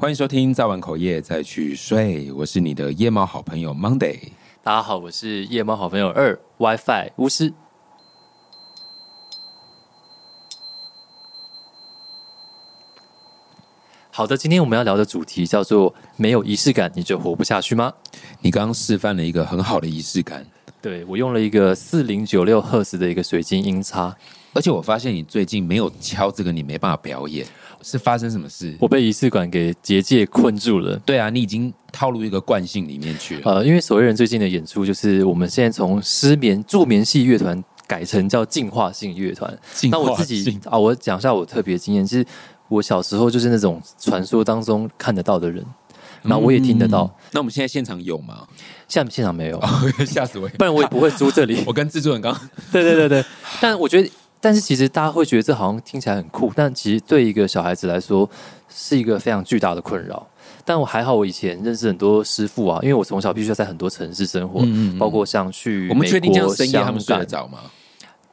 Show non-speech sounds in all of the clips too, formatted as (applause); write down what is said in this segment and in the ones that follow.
欢迎收听《早晚口夜再去睡》，我是你的夜猫好朋友 Monday。大家好，我是夜猫好朋友二 WiFi 巫师。好的，今天我们要聊的主题叫做“没有仪式感你就活不下去吗你刚刚示范了一个很好的仪式感，？”对我用了一个四零九六赫兹的一个水晶音叉，而且我发现你最近没有敲这个，你没办法表演，是发生什么事？我被仪式感给结界困住了。对啊，你已经套入一个惯性里面去了。呃，因为所谓人最近的演出，就是我们现在从失眠助眠系乐团改成叫进化性乐团。那我自己啊，我讲一下我特别经验，其实我小时候就是那种传说当中看得到的人，然后我也听得到，那我们现在现场有吗？现在现场没有，(laughs) 吓死我！(laughs) 不然我也不会租这里。(laughs) 我跟制作人刚对对对对，但我觉得，但是其实大家会觉得这好像听起来很酷，但其实对一个小孩子来说是一个非常巨大的困扰。但我还好，我以前认识很多师傅啊，因为我从小必须要在很多城市生活，嗯嗯嗯。包括像去我们确定这样深夜他们睡得着吗、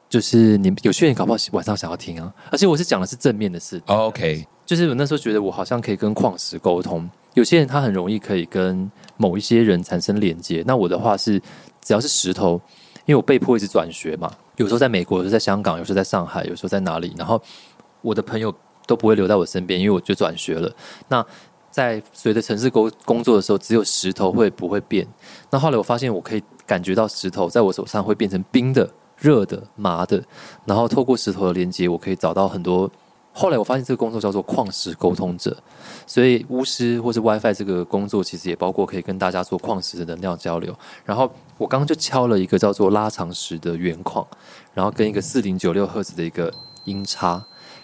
就是你有些人搞不好晚上想要听啊，而且我是讲的是正面的事，哦 o k 就是我那时候觉得我好像可以跟矿石沟通，有些人他很容易可以跟某一些人产生连接，那我的话是只要是石头，因为我被迫一直转学嘛，有时候在美国，有时候在香港，有时候在上海，有时候在哪里，然后我的朋友都不会留在我身边，因为我就转学了。那在随着城市工工作的时候，只有石头会不会变。那后来我发现，我可以感觉到石头在我手上会变成冰的、热的、麻的，然后透过石头的连接，我可以找到很多。后来我发现这个工作叫做矿石沟通者，所以巫师或是 WiFi 这个工作其实也包括可以跟大家做矿石的能量交流。然后我刚刚就敲了一个叫做拉长时的原框，然后跟一个四零九六赫兹的一个音叉，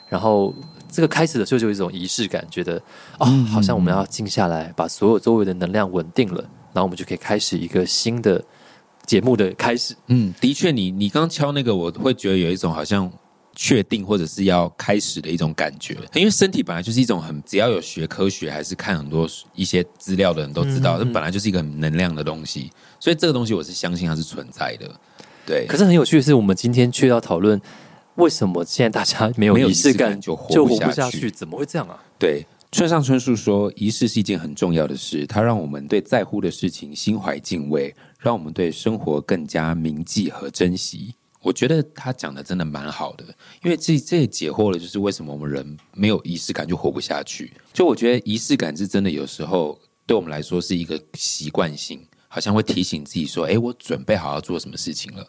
然后这个开始的时候就有一种仪式感，觉得啊、好像我们要静下来，把所有周围的能量稳定了，然后我们就可以开始一个新的节目的开始。嗯，的确你，你刚敲那个，我会觉得有一种好像确定或者是要开始的一种感觉，因为身体本来就是一种很只要有学科学还是看很多一些资料的人都知道，这、嗯嗯本来就是一个很能量的东西，所以这个东西我是相信它是存在的。对，可是很有趣的是，我们今天却要讨论为什么现在大家没有仪式感就活不下去？怎么会这样啊？对，村上春树说，仪式是一件很重要的事，它让我们对在乎的事情心怀敬畏，让我们对生活更加铭记和珍惜。我觉得他讲的真的蛮好的，因为这这也解惑了，就是为什么我们人没有仪式感就活不下去。就我觉得仪式感是真的，有时候对我们来说是一个习惯性，好像会提醒自己说：“哎，我准备好要做什么事情了。”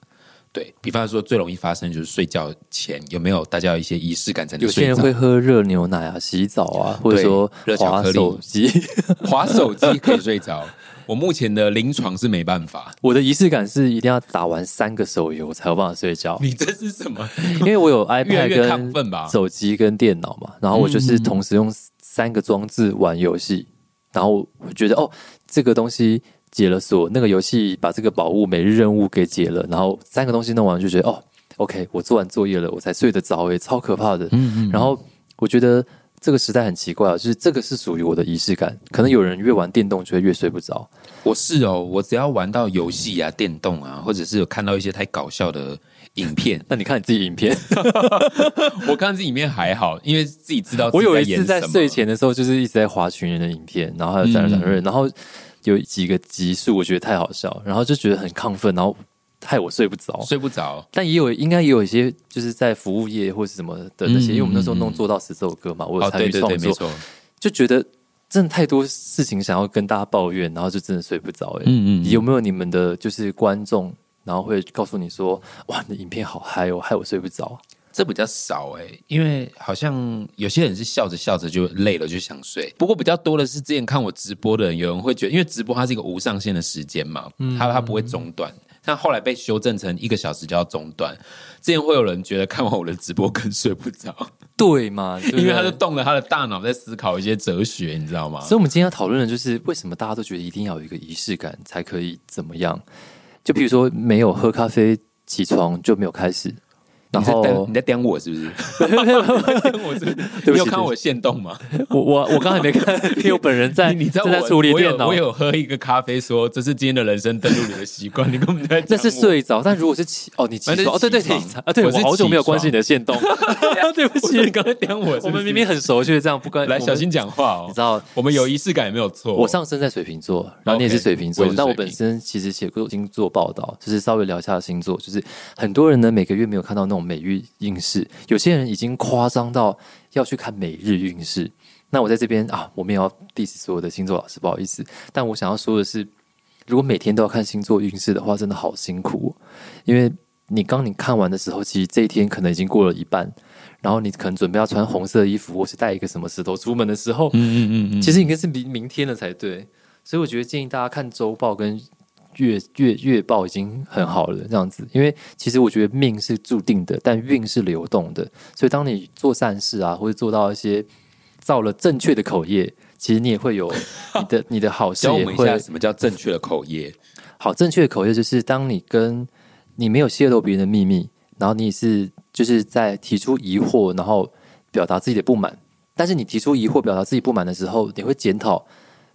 对比方说，最容易发生就是睡觉前有没有大家有一些仪式感才能有些人？会喝热牛奶啊、洗澡啊，或者说滑热巧克力手机。(laughs) 滑手机可以睡着，我目前的临床是没办法。我的仪式感是一定要打完三个手游才有办法睡觉，你这是什么？因为我有 (laughs) iPad 跟？手机跟电脑嘛，然后我就是同时用三个装置玩游戏，然后我觉得哦，这个东西解了锁，那个游戏把这个宝物每日任务给解了，然后三个东西弄完就觉得哦，OK，我做完作业了，我才睡得着，诶，超可怕的。嗯嗯，然后我觉得这个时代很奇怪啊，就是这个是属于我的仪式感，可能有人越玩电动就会越睡不着，我是哦，我只要玩到游戏啊、电动啊，或者是有看到一些太搞笑的影片，(laughs) 那你看你自己影片，(laughs) 我看自己影片还好，因为自己知道自己我有一演什么。次在睡，前的时候，就是一直在划群人的影片，然后还有展览展然后有几个集数，我觉得太好笑，然后就觉得很亢奋，然后害我睡不着。睡不着。但也有应该也有一些就是在服务业或是什么的那些，嗯因为我们那时候嗯弄做到十这首歌嘛，我有哦，参与创作。就觉得真的太多事情想要跟大家抱怨，然后就真的睡不着。哎，嗯嗯有没有你们的就是观众，然后会告诉你说，哇，你的影片好嗨哦，害我睡不着。这比较少哎、因为好像有些人是笑着笑着就累了就想睡，不过比较多的是之前看我直播的人，有人会觉得，因为直播它是一个无上限的时间嘛，嗯它它不会中断，但后来被修正成一个小时就要中断。之前会有人觉得看完我的直播更睡不着，(laughs) 对嘛？因为他就动了他的大脑在思考一些哲学，你知道吗？所以，我们今天要讨论的就是为什么大家都觉得一定要有一个仪式感才可以怎么样？就比如说，没有喝咖啡起床就没有开始，然你在后你在点我是不是？(laughs) 我是 (laughs) 你有看我现动吗？我我我刚才没看，(laughs) 因为我本人在你在处理我有电脑我。有喝一个咖啡，说这是今天的人生登录你的习惯。你根本在讲那是睡着，但如果是起哦，你起床哦，对对对啊，对我好久没有关心你的线动，对不起你，刚才点我是是，我们明明很熟，就是这样不关。来小心讲话哦你知。道，我们有仪式感也没有错。我上升在水瓶座，然后你也是水瓶座但我本身其实写过星座报道，就是稍微聊一下星座，就是很多人呢每个月没有看到那种每日运势，有些人已经夸张到要去看每日运势。那我在这边啊，我们也要 diss 所有的星座老师，不好意思，但我想要说的是，如果每天都要看星座运势的话，真的好辛苦、因为你刚你看完的时候，其实这一天可能已经过了一半，然后你可能准备要穿红色衣服，或是带一个什么石头出门的时候，嗯嗯嗯，其实应该是明明天了才对，所以我觉得建议大家看周报跟月月月报已经很好了，这样子，因为其实我觉得命是注定的，但运是流动的，所以当你做善事啊，或者做到一些造了正确的口业，其实你也会有 (laughs) 你的你的好事也教我们一下会什么叫正确的口业。好。正确的口业就是当你跟你没有泄露别人的秘密，然后你也是就是在提出疑惑，然后表达自己的不满。但是你提出疑惑、表达自己不满的时候，你会检讨，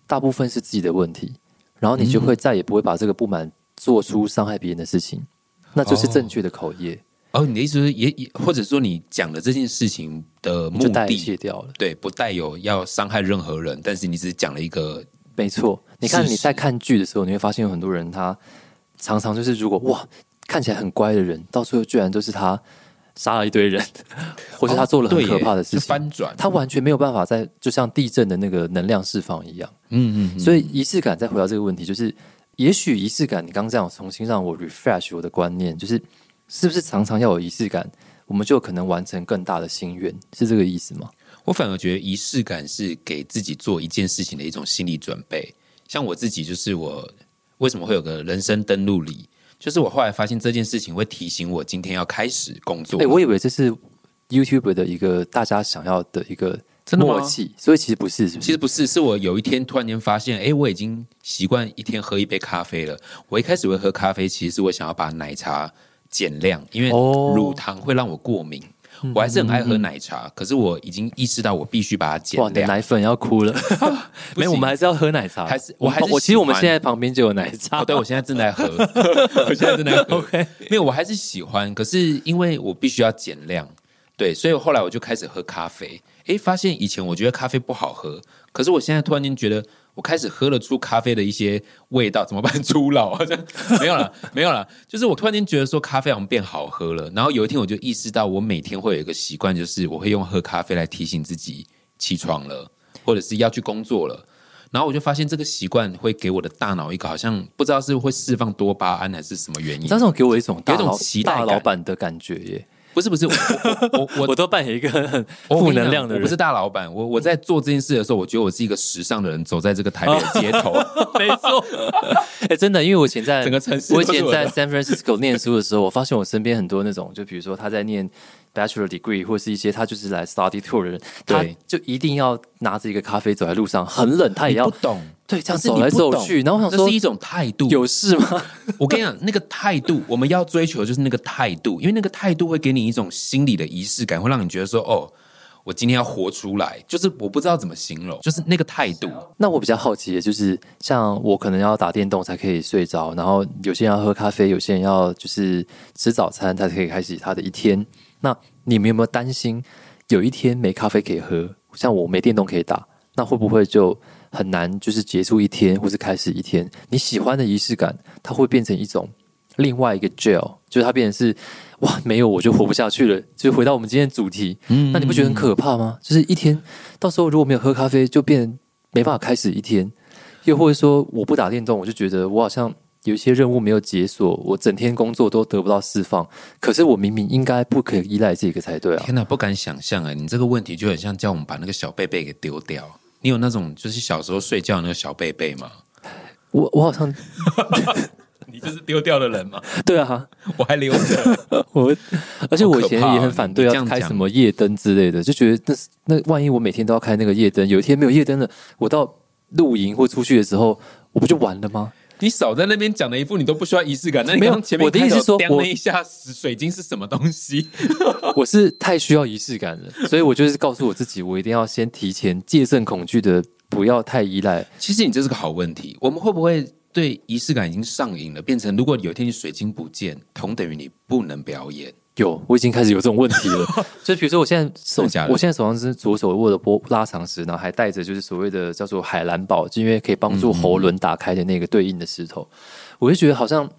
大部分是自己的问题，然后你就会再也不会把这个不满做出伤害别人的事情，那就是正确的口业，哦，你的意思是也也，或者说你讲的这件事情的目的就代的，谢掉了。对，不带有要伤害任何人，但是你只是讲了一个没错，你看你在看剧的时候，你会发现有很多人他常常就是如果哇看起来很乖的人，到最后居然都是他杀了一堆人，(laughs) 或是他做了很可怕的事情。是翻转。他完全没有办法在就像地震的那个能量释放一样，嗯嗯，所以仪式感再回到这个问题，就是也许仪式感，你刚刚这样重新让我 refresh 我的观念，就是是不是常常要有仪式感，我们就可能完成更大的心愿，是这个意思吗？我反而觉得仪式感是给自己做一件事情的一种心理准备。像我自己，就是我为什么会有个人生登录礼，就是我后来发现这件事情会提醒我今天要开始工作。哎、我以为这是 YouTube 的一个大家想要的一个真的默契，所以其实不是，是不是？其实不是，是我有一天突然间发现，哎，我已经习惯一天喝一杯咖啡了。我一开始会喝咖啡，其实是我想要把奶茶减量，因为哦乳糖会让我过敏。我还是很爱喝奶茶，可是我已经意识到我必须把它减哇，的。奶粉要哭了。(laughs) 没有，我们还是要喝奶茶。还是我我还是我其实我们现在旁边就有奶茶。哦，对，我现在正在喝，(laughs) 我现在正在喝。OK，没有，我还是喜欢，可是因为我必须要减量，对，所以后来我就开始喝咖啡。哎，发现以前我觉得咖啡不好喝，可是我现在突然间觉得，我开始喝了出咖啡的一些味道，怎么办？(laughs) 初老好像 (laughs) 没有了，没有了。就是我突然间觉得说咖啡好像变好喝了，然后有一天我就意识到，我每天会有一个习惯，就是我会用喝咖啡来提醒自己起床了，或者是要去工作了。然后我就发现这个习惯会给我的大脑一个好像不知道是会释放多巴胺还是什么原因你知道，这种给我一种大有一种期待大老板的感觉耶。不是不是，我 (laughs) 我我都扮演一个很我负能量的人，我不是大老板，我我在做这件事的时候，我觉得我是一个时尚的人，走在这个台北的街头，(laughs) 没错。(laughs) 哎、真的，因为我以前在整个城市我以前在 San Francisco 念书的时候，我发现我身边很多那种，就比如说他在念 bachelor degree，或是一些他就是来 study tour 的人，他对。就一定要拿着一个咖啡走在路上，很冷，他也要懂，对这样走来你不懂走去。然后我想说这是一，种态度。有事吗？(laughs) 我跟你讲，那个态度，我们要追求的就是那个态度，因为那个态度会给你一种心理的仪式感，会让你觉得说，哦，我今天要活出来。就是我不知道怎么形容，就是那个态度。那我比较好奇的就是，像我可能要打电动才可以睡着，然后有些人要喝咖啡，有些人要就是吃早餐才可以开始他的一天。那你们有没有担心有一天没咖啡可以喝，像我没电动可以打，那会不会就很难就是结束一天，或是开始一天？你喜欢的仪式感，它会变成一种另外一个 gel，就是它变成是哇，没有我就活不下去了。就回到我们今天的主题，嗯那你不觉得很可怕吗？就是一天到时候如果没有喝咖啡，就变没办法开始一天。又或者说我不打电动，我就觉得我好像有一些任务没有解锁，我整天工作都得不到释放。可是我明明应该不可以依赖这个才对啊！天哪，不敢想象哎！你这个问题就很像叫我们把那个小贝贝给丢掉。你有那种就是小时候睡觉那个小贝贝吗？我我好像 (laughs) 你就是丢掉的人吗？(laughs) 对啊，我还留着。(laughs) 我而且我以前也很反对要开什么夜灯之类的，就觉得那是那万一我每天都要开那个夜灯，有一天没有夜灯了，我到露营或出去的时候，我不就完了吗？你少在那边讲的一副你都不需要仪式感。那你没有刚刚前面我的意思是说掂了一下水晶是什么东西？(laughs) 我是太需要仪式感了，所以我就是告诉我自己，我一定要先提前戒慎恐惧的，不要太依赖。其实你这是个好问题。我们会不会对仪式感已经上瘾了，变成如果有一天你水晶不见，同等于你不能表演？有，我已经开始有这种问题了。(laughs) 就比如说，我现在手我现在手上是左手握的波拉长石，然后还带着就是所谓的叫做海蓝宝，就因为可以帮助喉轮打开的那个对应的石头。我就觉得好像，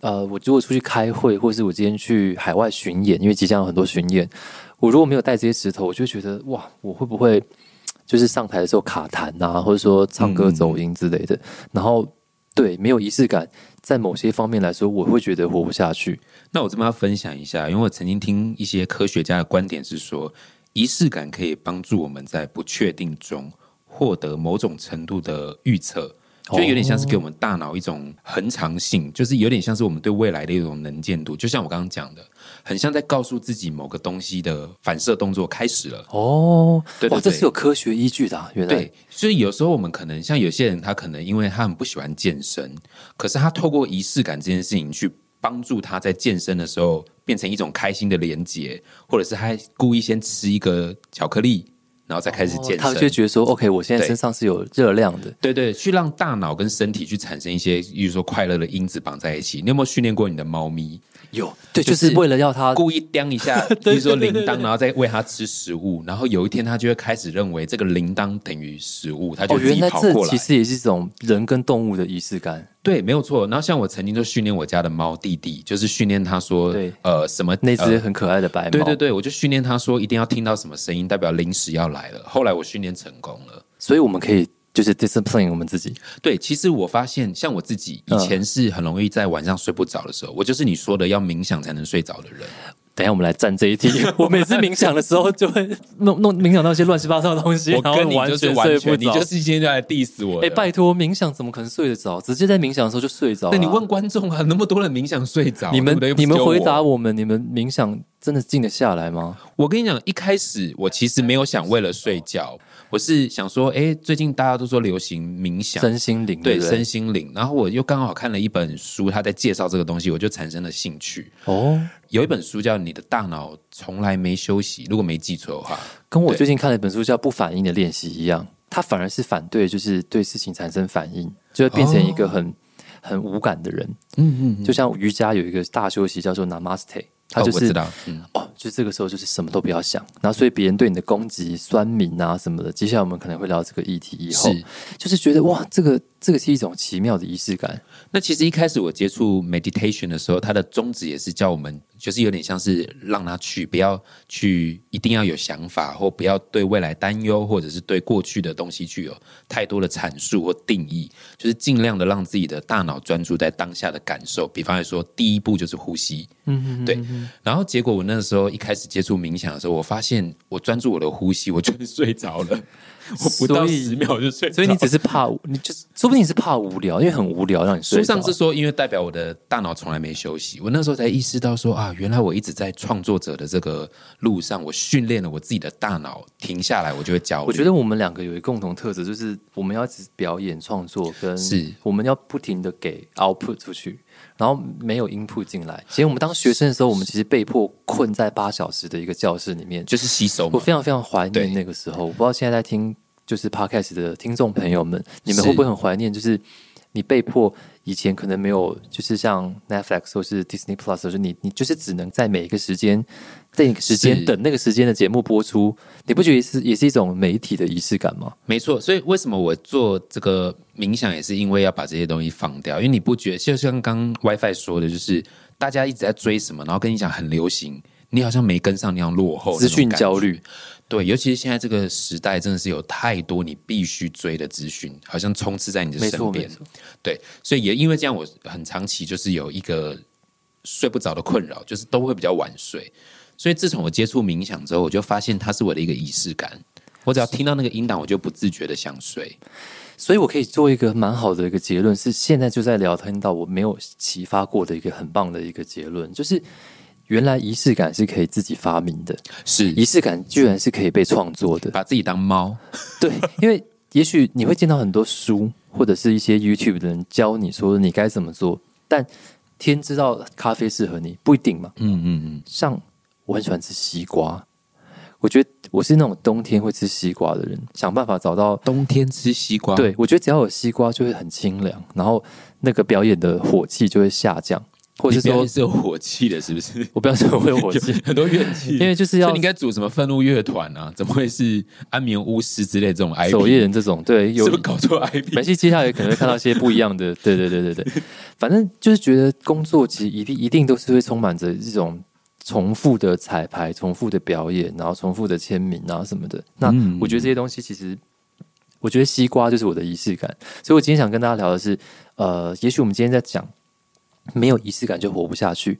呃，我如果出去开会，或是我今天去海外巡演，因为即将有很多巡演，我如果没有带这些石头，我就觉得哇，我会不会就是上台的时候卡痰啊，或者说唱歌走音之类的？然后对没有仪式感，在某些方面来说，我会觉得活不下去。那我这边要分享一下，因为我曾经听一些科学家的观点是说，仪式感可以帮助我们在不确定中获得某种程度的预测，就有点像是给我们大脑一种恒常性，就是有点像是我们对未来的一种能见度。就像我刚刚讲的，很像在告诉自己某个东西的反射动作开始了。哦，哇，这是有科学依据的、啊，原来对，所以有时候我们可能像有些人，他可能因为他很不喜欢健身，可是他透过仪式感这件事情去帮助他在健身的时候变成一种开心的连结，或者是他故意先吃一个巧克力，然后再开始健身。哦他就会觉得说，OK，我现在身上是有热量的。对对，去让大脑跟身体去产生一些，比如说快乐的因子绑在一起。你有没有训练过你的猫咪？有，对，就就是是为了要它故意叼一下，(laughs) 比如说铃铛，然后再喂它吃食物，然后有一天它就会开始认为这个铃铛等于食物，它就哦，自己原来这跑过来。其实也是一种人跟动物的仪式感。对，没有错。然后像我曾经就训练我家的猫弟弟，就是训练他说，对呃，什么那只呃很可爱的白猫，对对对，我就训练他说一定要听到什么声音，代表零食要来了。后来我训练成功了。所以我们可以就是 discipline 我们自己。对，其实我发现，像我自己以前是很容易在晚上睡不着的时候，我就是你说的要冥想才能睡着的人。等一下我们来站这一题。(laughs) 我每次冥想的时候就会弄弄冥想到一些乱七八糟的东西，我然后跟你就是全完全，睡不着。你就是今天就来 diss 我哎、的。拜托，冥想怎么可能睡得着？直接在冥想的时候就睡着了。那你问观众啊，那么多人冥想睡着，你们你们回答我们，你们冥想真的静得下来吗？我跟你讲，一开始我其实没有想为了睡觉，我是想说，哎，最近大家都说流行冥想，身心灵对身心灵，然后我又刚好看了一本书，他在介绍这个东西，我就产生了兴趣。哦，有一本书叫《你的大脑从来没休息》，如果没记错的话，跟我最近看了一本书叫《不反应的练习》一样，它反而是反对，就是对事情产生反应，就会变成一个很、很无感的人。嗯嗯，就像瑜伽有一个大休息叫做 Namaste，它哦就是我知道，嗯，哦，就这个时候就是什么都不要想，然后所以别人对你的攻击、酸民啊什么的，接下来我们可能会聊这个议题。以后是。就是觉得哇，这个这个是一种奇妙的仪式感。那其实一开始我接触 meditation 的时候，它的宗旨也是叫我们，就是有点像是让他去，不要去一定要有想法，或不要对未来担忧，或者是对过去的东西具有太多的阐述或定义，就是尽量的让自己的大脑专注在当下的感受。比方来说，第一步就是呼吸，嗯，对。然后结果我那时候一开始接触冥想的时候，我发现我专注我的呼吸，我就睡着了，(laughs) 我不到十秒就睡。所以你只是怕，你就是说不定你是怕无聊，因为很无聊让你睡着。书上是说，因为代表我的大脑从来没休息。我那时候才意识到说啊，原来我一直在创作者的这个路上，我训练了我自己的大脑，停下来我就会焦虑。我觉得我们两个有一个共同特质，就是我们要一直表演创作，跟是我们要不停的给 output 出去，然后没有 input 进来。其实我们当学生的时候，我们其实被迫困在八小时的一个教室里面，就是吸收。我非常非常怀念那个时候。我不知道现在在听就是 podcast 的听众朋友们，你们是会不会很怀念？就是你被迫以前可能没有，就是像 Netflix 或是 Disney Plus，就是你你就是只能在每一个时间，在一个时间等那个时间的节目播出，你不觉得是也是一种媒体的仪式感吗？没错，所以为什么我做这个冥想，也是因为要把这些东西放掉。因为你不觉得，就像刚 WiFi 说的，就是大家一直在追什么，然后跟你讲很流行，你好像没跟上，那样落后，资讯焦虑。对，尤其是现在这个时代，真的是有太多你必须追的资讯，好像充斥在你的身边。对，所以也因为这样，我很长期就是有一个睡不着的困扰，就是都会比较晚睡。所以自从我接触冥想之后，我就发现它是我的一个仪式感。我只要听到那个音档，我就不自觉的想睡。所以我可以做一个蛮好的一个结论，是现在就在聊天到我没有启发过的一个很棒的一个结论，就是原来仪式感是可以自己发明的，是仪式感居然是可以被创作的。把自己当猫，(laughs) 对，因为也许你会见到很多书，或者是一些 YouTube 的人教你说你该怎么做，但天知道咖啡适合你不一定嘛。嗯嗯嗯，像我很喜欢吃西瓜，我觉得我是那种冬天会吃西瓜的人，想办法找到。冬天吃西瓜，对，我觉得只要有西瓜就会很清凉，然后那个表演的火气就会下降，或者是说是有火气的，是不是？(laughs) 我不要说会有火气，(laughs) 很多怨气，因为就是要你应该组什么愤怒乐团啊？怎么会是安眠巫师之类这种 IP？守夜人这种，对，有是不是搞错 IP？没戏，接下来可能会看到一些不一样的，(laughs) 对对对对对，反正就是觉得工作其实一定一定都是会充满着这种重复的彩排、重复的表演，然后重复的签名啊什么的。那嗯我觉得这些东西其实，我觉得西瓜就是我的仪式感。所以我今天想跟大家聊的是，呃，也许我们今天在讲没有仪式感就活不下去，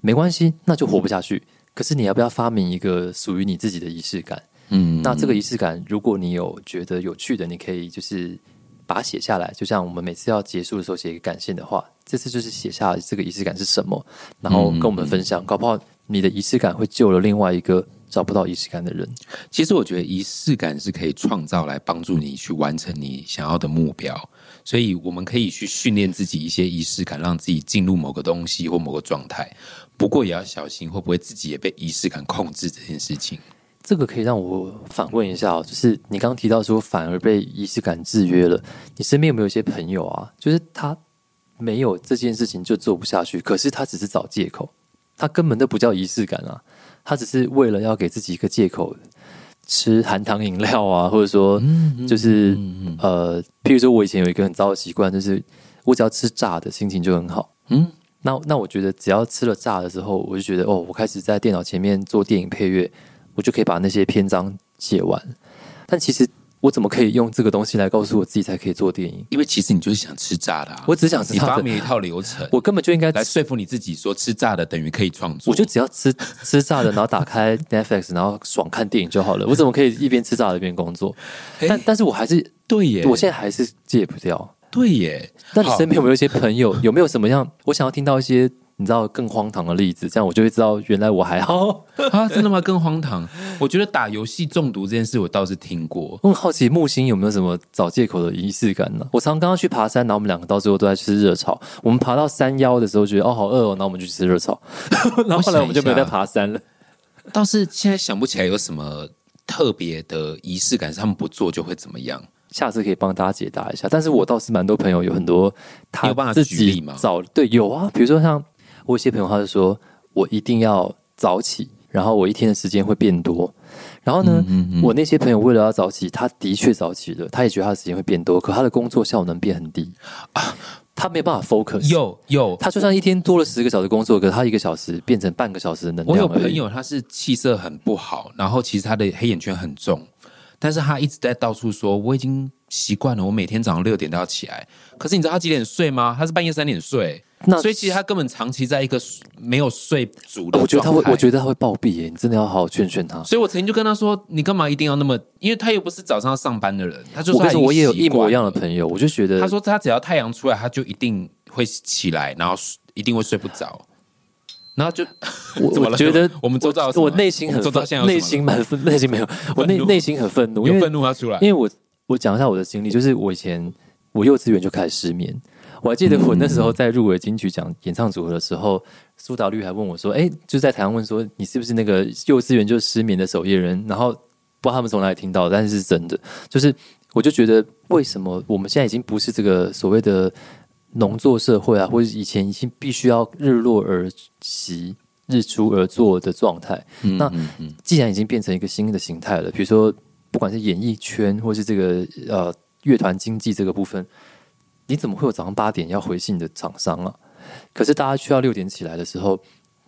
没关系，那就活不下去。可是你要不要发明一个属于你自己的仪式感？嗯。那这个仪式感，如果你有觉得有趣的，你可以就是把它写下来，就像我们每次要结束的时候写一个感谢的话，这次就是写下这个仪式感是什么，然后跟我们分享，搞不好你的仪式感会救了另外一个找不到仪式感的人。其实我觉得仪式感是可以创造来帮助你去完成你想要的目标，所以我们可以去训练自己一些仪式感，让自己进入某个东西或某个状态。不过也要小心，会不会自己也被仪式感控制这件事情。这个可以让我反问一下哦，就是你刚刚提到说反而被仪式感制约了，你身边有没有一些朋友啊，就是他没有这件事情就做不下去，可是他只是找借口，他根本都不叫仪式感啊，他只是为了要给自己一个借口吃含糖饮料啊，或者说就是呃，譬如说我以前有一个很糟的习惯，就是我只要吃炸的，心情就很好。嗯，那那我觉得只要吃了炸的时候，我就觉得哦，我开始在电脑前面做电影配乐，我就可以把那些篇章写完。但其实我怎么可以用这个东西来告诉我自己才可以做电影？因为其实你就是想吃炸的、啊，我只想吃你炸的，发明一套流程我根本就应该来说服你自己，说吃炸的等于可以创作。我就只要吃吃炸的，然后打开 Netflix，然后爽看电影就好了。我怎么可以一边吃炸的一边工作？但但是我还是，对耶，我现在还是戒不掉。对耶。那你身边有没有一些朋友？有没有什么样？我想要听到一些你知道更荒唐的例子，这样我就会知道原来我还好。(laughs) 啊，真的吗？更荒唐。我觉得打游戏中毒这件事，我倒是听过。我很好奇木星有没有什么找借口的仪式感呢？我常刚刚去爬山，然后我们两个到最后都在吃热炒。我们爬到山腰的时候，觉得哦好饿哦，然后我们就去吃热炒。(laughs) 然后后来我们就没有再爬山了。倒是现在想不起来有什么特别的仪式感，是他们不做就会怎么样。下次可以帮大家解答一下。但是我倒是蛮多朋友有很多他你有办法自己举例吗早对有啊，比如说像我有些朋友，他就说我一定要早起，然后我一天的时间会变多。然后呢，我那些朋友为了要早起，他的确早起了，他也觉得他的时间会变多，可他的工作效能变很低啊，他没有办法 focus。有有，他就算一天多了十个小时工作，可是他一个小时变成半个小时的能量我。有朋友他是气色很不好，然后其实他的黑眼圈很重，但是他一直在到处说我已经习惯了，我每天早上六点都要起来。可是你知道他几点睡吗？他是半夜三点睡，那所以其实他根本长期在一个没有睡足的我觉得他会我觉得他会暴毙耶！你真的要好好劝劝他。所以我曾经就跟他说：“你干嘛一定要那么？因为他又不是早上要上班的人。”他就他已经我我也有一模一样的朋友，我就觉得他说他只要太阳出来，他就一定会起来，然后一定会睡不着，然后就 (laughs) 我怎么了我觉得我们周遭我内心很周现内心蛮愤，(laughs) 内心没有，我内内心很愤怒，因有为愤怒要出来因。为我我讲一下我的经历，就是我以前我幼稚园就开始失眠。我还记得我那时候在入围金曲奖演唱组合的时候，苏打绿还问我说：“哎、就在台上问说你是不是那个幼稚园就失眠的守夜人？”然后不知道他们从哪里听到，但是是真的。就是我就觉得为什么我们现在已经不是这个所谓的农作社会啊，或者以前已经必须要日落而息、日出而作的状态。那既然已经变成一个新的形态了，比如说不管是演艺圈或是这个呃乐团经济这个部分，你怎么会有早上八点要回信的厂商啊？可是大家需要六点起来的时候，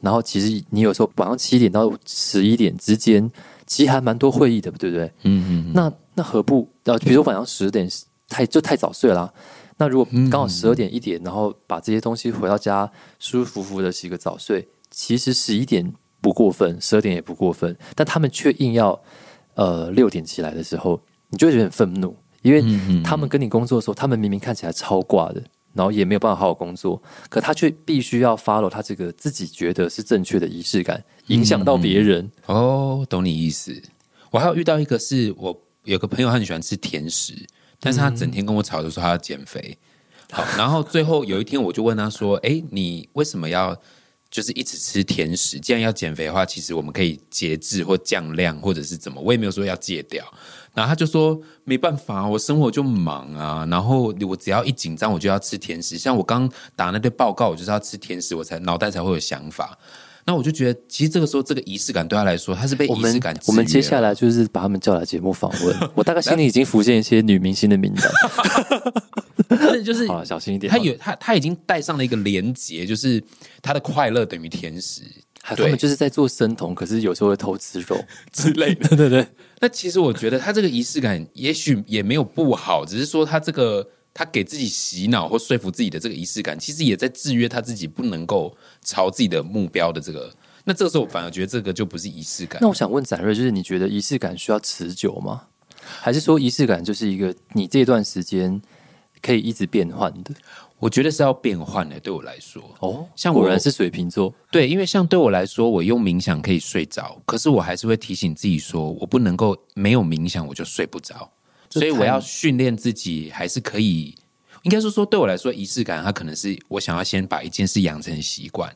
然后其实你有时候晚上七点到十一点之间，其实还蛮多会议的，对不对？嗯嗯，那那何不呃，比如说晚上十点太就太早睡啦。那如果刚好十二点一点，然后把这些东西回到家，舒舒服服的洗个澡睡，其实十一点不过分，十二点也不过分，但他们却硬要呃六点起来的时候，你就会觉得很愤怒，因为他们跟你工作的时候，他们明明看起来超挂的，然后也没有办法好好工作，可他却必须要 follow 他这个自己觉得是正确的仪式感，影响到别人。哦，懂你意思。我还有遇到一个是我有个朋友，他很喜欢吃甜食，但是他整天跟我吵着说他要减肥。好，然后最后有一天我就问他说：“哎，你为什么要就是一直吃甜食？既然要减肥的话，其实我们可以节制或降量，或者是怎么？我也没有说要戒掉。”然后他就说：“没办法，我生活就忙啊。然后我只要一紧张，我就要吃甜食。像我刚打那堆报告，我就是要吃甜食，我才脑袋才会有想法。”那我就觉得，其实这个时候，这个仪式感对他来说，他是被仪式感。我们接下来就是把他们叫来节目访问。我大概心里已经浮现一些女明星的名单，(laughs) 就是好小心一点。他有他他已经带上了一个连结，就是他的快乐等于甜食。他们就是在做生酮，可是有时候会偷吃肉之类的。(laughs) 对对。那其实我觉得他这个仪式感也许也没有不好，只是说他这个。他给自己洗脑或说服自己的这个仪式感，其实也在制约他自己不能够朝自己的目标的这个。那这个时候，反而觉得这个就不是仪式感。那我想问展瑞，就是你觉得仪式感需要持久吗？还是说仪式感就是一个你这段时间可以一直变换的？我觉得是要变换的。对我来说，哦，像果然是水瓶座。对，因为像对我来说，我用冥想可以睡着，可是我还是会提醒自己说，我不能够没有冥想我就睡不着。所以我要训练自己，还是可以，应该说说对我来说，仪式感它可能是我想要先把一件事养成习惯。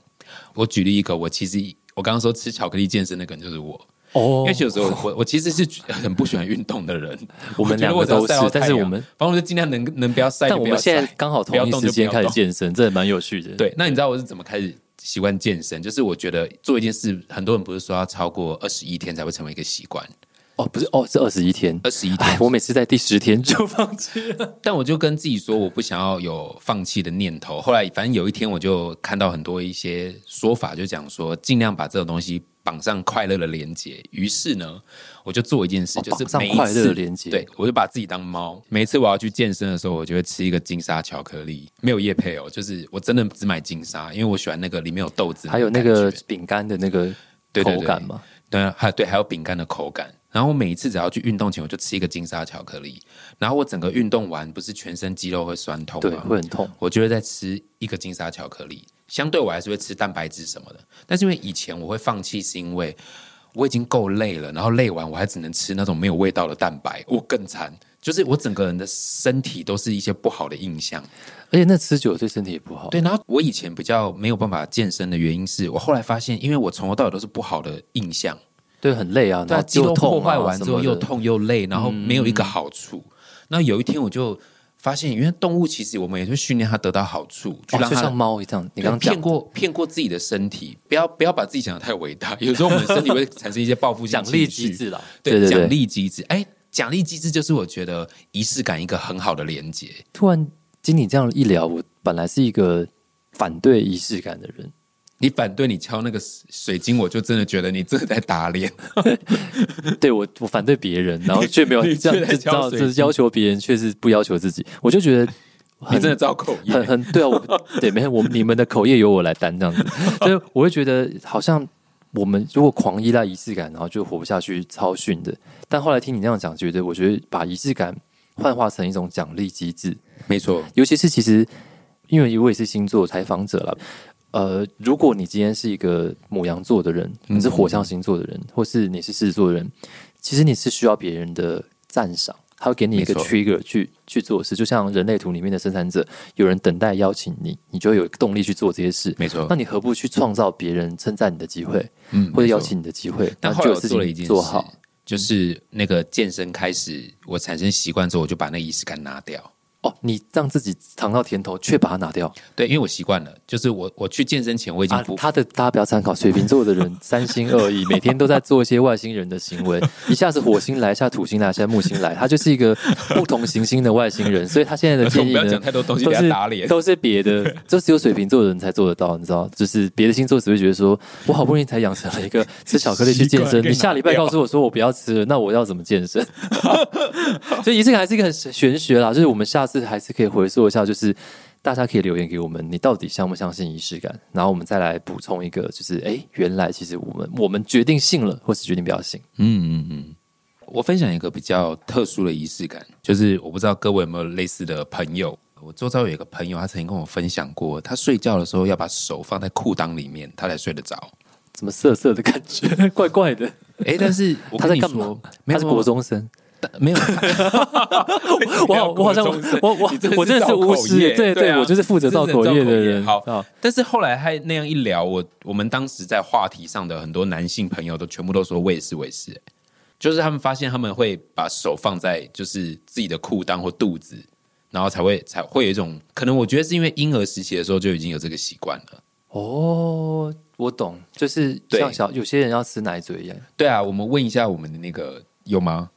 我举例一个，我其实我刚刚说吃巧克力健身那个人就是我哦，因为有时候我我其实是很不喜欢运动的人，我们两个都是，但是我们反正就尽量能能不要晒，但我们现在刚好同一时间开始健身，这也蛮有趣的。对，那你知道我是怎么开始习惯健身？就是我觉得做一件事，很多人不是说要超过二十一天才会成为一个习惯。哦，不是哦，是二十一天，二十一天。我每次在第十天就放弃了，(laughs) 但我就跟自己说，我不想要有放弃的念头。后来，反正有一天，我就看到很多一些说法，就讲说尽量把这种东西绑上快乐的连接。于是呢，我就做一件事，就是上快乐的连接。对，我就把自己当猫。每一次我要去健身的时候，我就会吃一个金沙巧克力，没有叶配哦，就是我真的只买金沙，因为我喜欢那个里面有豆子，还有那个饼干的那个口感嘛。对，还对，还有饼干的口感。然后我每一次只要去运动前，我就吃一个金沙巧克力。然后我整个运动完，不是全身肌肉会酸痛吗？对，会很痛。我就会再吃一个金沙巧克力。相对我还是会吃蛋白质什么的。但是因为以前我会放弃，是因为我已经够累了，然后累完我还只能吃那种没有味道的蛋白，我更惨。就是我整个人的身体都是一些不好的印象，而且那吃久了对身体也不好。对，然后我以前比较没有办法健身的原因是我后来发现，因为我从头到尾都是不好的印象。对，很累啊！对，肌肉破坏完之后又痛又累，然后没有一个好处。那有一天我就发现，因为动物其实我们也会训练它得到好处，就像猫一样。你刚刚骗过骗过自己的身体，不要不要把自己想的太伟大。有时候我们身体会产生一些报复性 (laughs) 奖励机制啦。对，奖励机制。哎，奖励机制就是我觉得仪式感一个很好的连接。突然经你这样一聊，我本来是一个反对仪式感的人。你反对你敲那个水晶，我就真的觉得你真的在打脸。(laughs) 对我，我反对别人，然后却没有 (laughs) 这样知道，就是要求别人，却是不要求自己。我就觉得你真的造口业，很很对啊。我对没我你们的口业由我来担这样子，(laughs) 所以我会觉得好像我们如果狂依赖仪式感，然后就活不下去，超逊的。但后来听你那样讲，觉得我觉得把仪式感幻化成一种奖励机制，没错。尤其是其实因为我也是星座采访者了。呃，如果你今天是一个母羊座的人，你是火象星座的人，或是你是狮子座的人，其实你是需要别人的赞赏，他会给你一个 trigger 去去做事。就像人类图里面的生产者，有人等待邀请你，你就会有动力去做这些事。没错，那你何不去创造别人称赞你的机会，嗯，或者邀请你的机会？但后来做了一件事，就是那个健身开始，我产生习惯之后，我就把那仪式感拿掉。哦，你让自己尝到甜头，却把它拿掉。对，因为我习惯了，就是我我去健身前我已经不他的大家不要参考水瓶座的人三心二意，每天都在做一些外星人的行为，(laughs) 一下子火星来，一下土星来，一下木星来，他就是一个不同行星的外星人。所以他现在的建议呢，都是打脸，都是别的，(laughs) 就只有水瓶座的人才做得到，你知道？就是别的星座只会觉得说，我好不容易才养成了一个 (laughs) 吃巧克力去健身，你下礼拜告诉我说我不要吃了，那我要怎么健身？所以仪式感还是一个很玄学啦，就是我们下次还是可以回溯一下，就是大家可以留言给我们，你到底相不相信仪式感？然后我们再来补充一个，就是哎，原来其实我们我们决定信了，或是决定不要信。嗯嗯嗯。我分享一个比较特殊的仪式感，就是我不知道各位有没有类似的朋友。我周遭有一个朋友，他曾经跟我分享过，他睡觉的时候要把手放在裤裆里面，他才睡得着。怎么涩涩的感觉？(laughs) 怪怪的。哎，但是他在干嘛？他是国中生。(laughs) 没有，我好我好像我我你真的是我真的是巫师，对对啊我就是负责造口业的人。好啊，但是后来还那样一聊，我我们当时在话题上的很多男性朋友都全部都说我也是我也是、欸就是他们发现他们会把手放在就是自己的裤裆或肚子，然后才会才会有一种可能，我觉得是因为婴儿时期的时候就已经有这个习惯了。哦，我懂，就是像小有些人要吃奶嘴一样。对啊，我们问一下我们的那个有吗？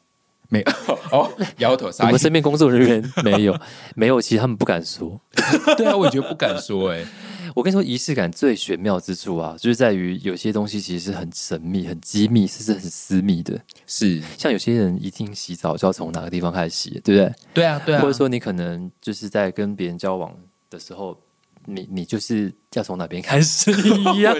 没有 (laughs) 哦，摇头我。们身边工作人员没有，(laughs) 没有，其实他们不敢说。(laughs) 对啊，我也觉得不敢说哎、我跟你说，仪式感最玄妙之处啊，就是在于有些东西其实是很神秘、很机密，甚至很私密的。是，像有些人一定洗澡就要从哪个地方开始洗，对不对？对啊，对啊，或者说你可能就是在跟别人交往的时候，你你就是要从哪边开始 (laughs) 一样。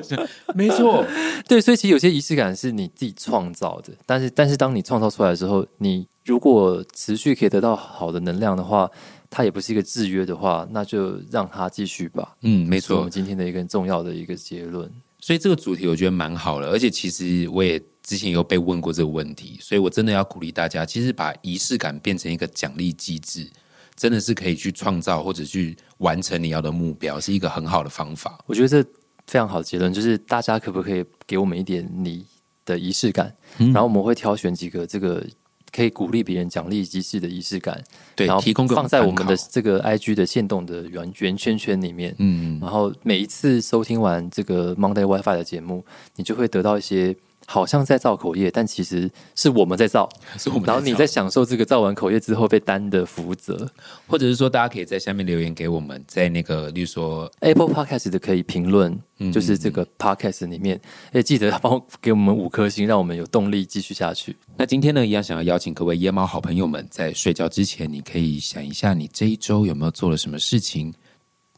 没错，对，所以其实有些仪式感是你自己创造的，但是但是当你创造出来的时候，你如果持续可以得到好的能量的话，它也不是一个制约的话，那就让它继续吧。嗯，没错我们。今天的一个很重要的一个结论。所以这个主题我觉得蛮好的，而且其实我也之前有被问过这个问题，所以我真的要鼓励大家，其实把仪式感变成一个奖励机制，真的是可以去创造或者去完成你要的目标，是一个很好的方法。我觉得这非常好的结论，就是大家可不可以给我们一点你的仪式感，嗯然后我们会挑选几个这个可以鼓励别人奖励机制的仪式感，对然，后提供放在我们的这个 IG 的线动的圆圆圈圈里面。嗯，然后每一次收听完这个 Monday WiFi 的节目，你就会得到一些好像在造口业，但其实是我们在造。是我们找然后你在享受这个造完口业之后被担的福泽。或者是说，大家可以在下面留言给我们，在那个，例如说，Apple Podcast 的可以评论，嗯就是这个 Podcast 里面，也记得帮我给我们五颗星，让我们有动力继续下去。那今天呢，一样想要邀请各位夜猫好朋友们，在睡觉之前，你可以想一下，你这一周有没有做了什么事情，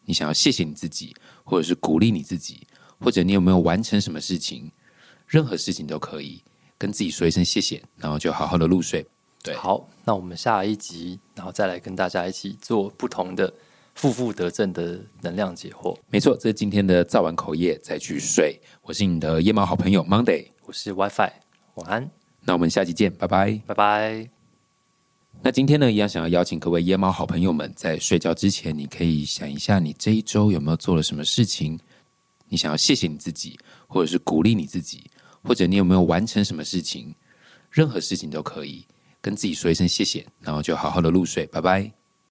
你想要谢谢你自己，或者是鼓励你自己，或者你有没有完成什么事情，任何事情都可以跟自己说一声谢谢，然后就好好的入睡。对，好，那我们下一集，然后再来跟大家一起做不同的负负得正的能量解惑。没错，这是今天的造完口业再去睡。我是你的夜猫好朋友 Monday，我是 WiFi，晚安，那我们下期见，拜拜。拜拜。那今天呢，一样想要邀请各位夜猫好朋友们，在睡觉之前，你可以想一下，你这一周有没有做了什么事情，你想要谢谢你自己，或者是鼓励你自己，或者你有没有完成什么事情，任何事情都可以跟自己说一声谢谢，然后就好好的入睡，拜拜。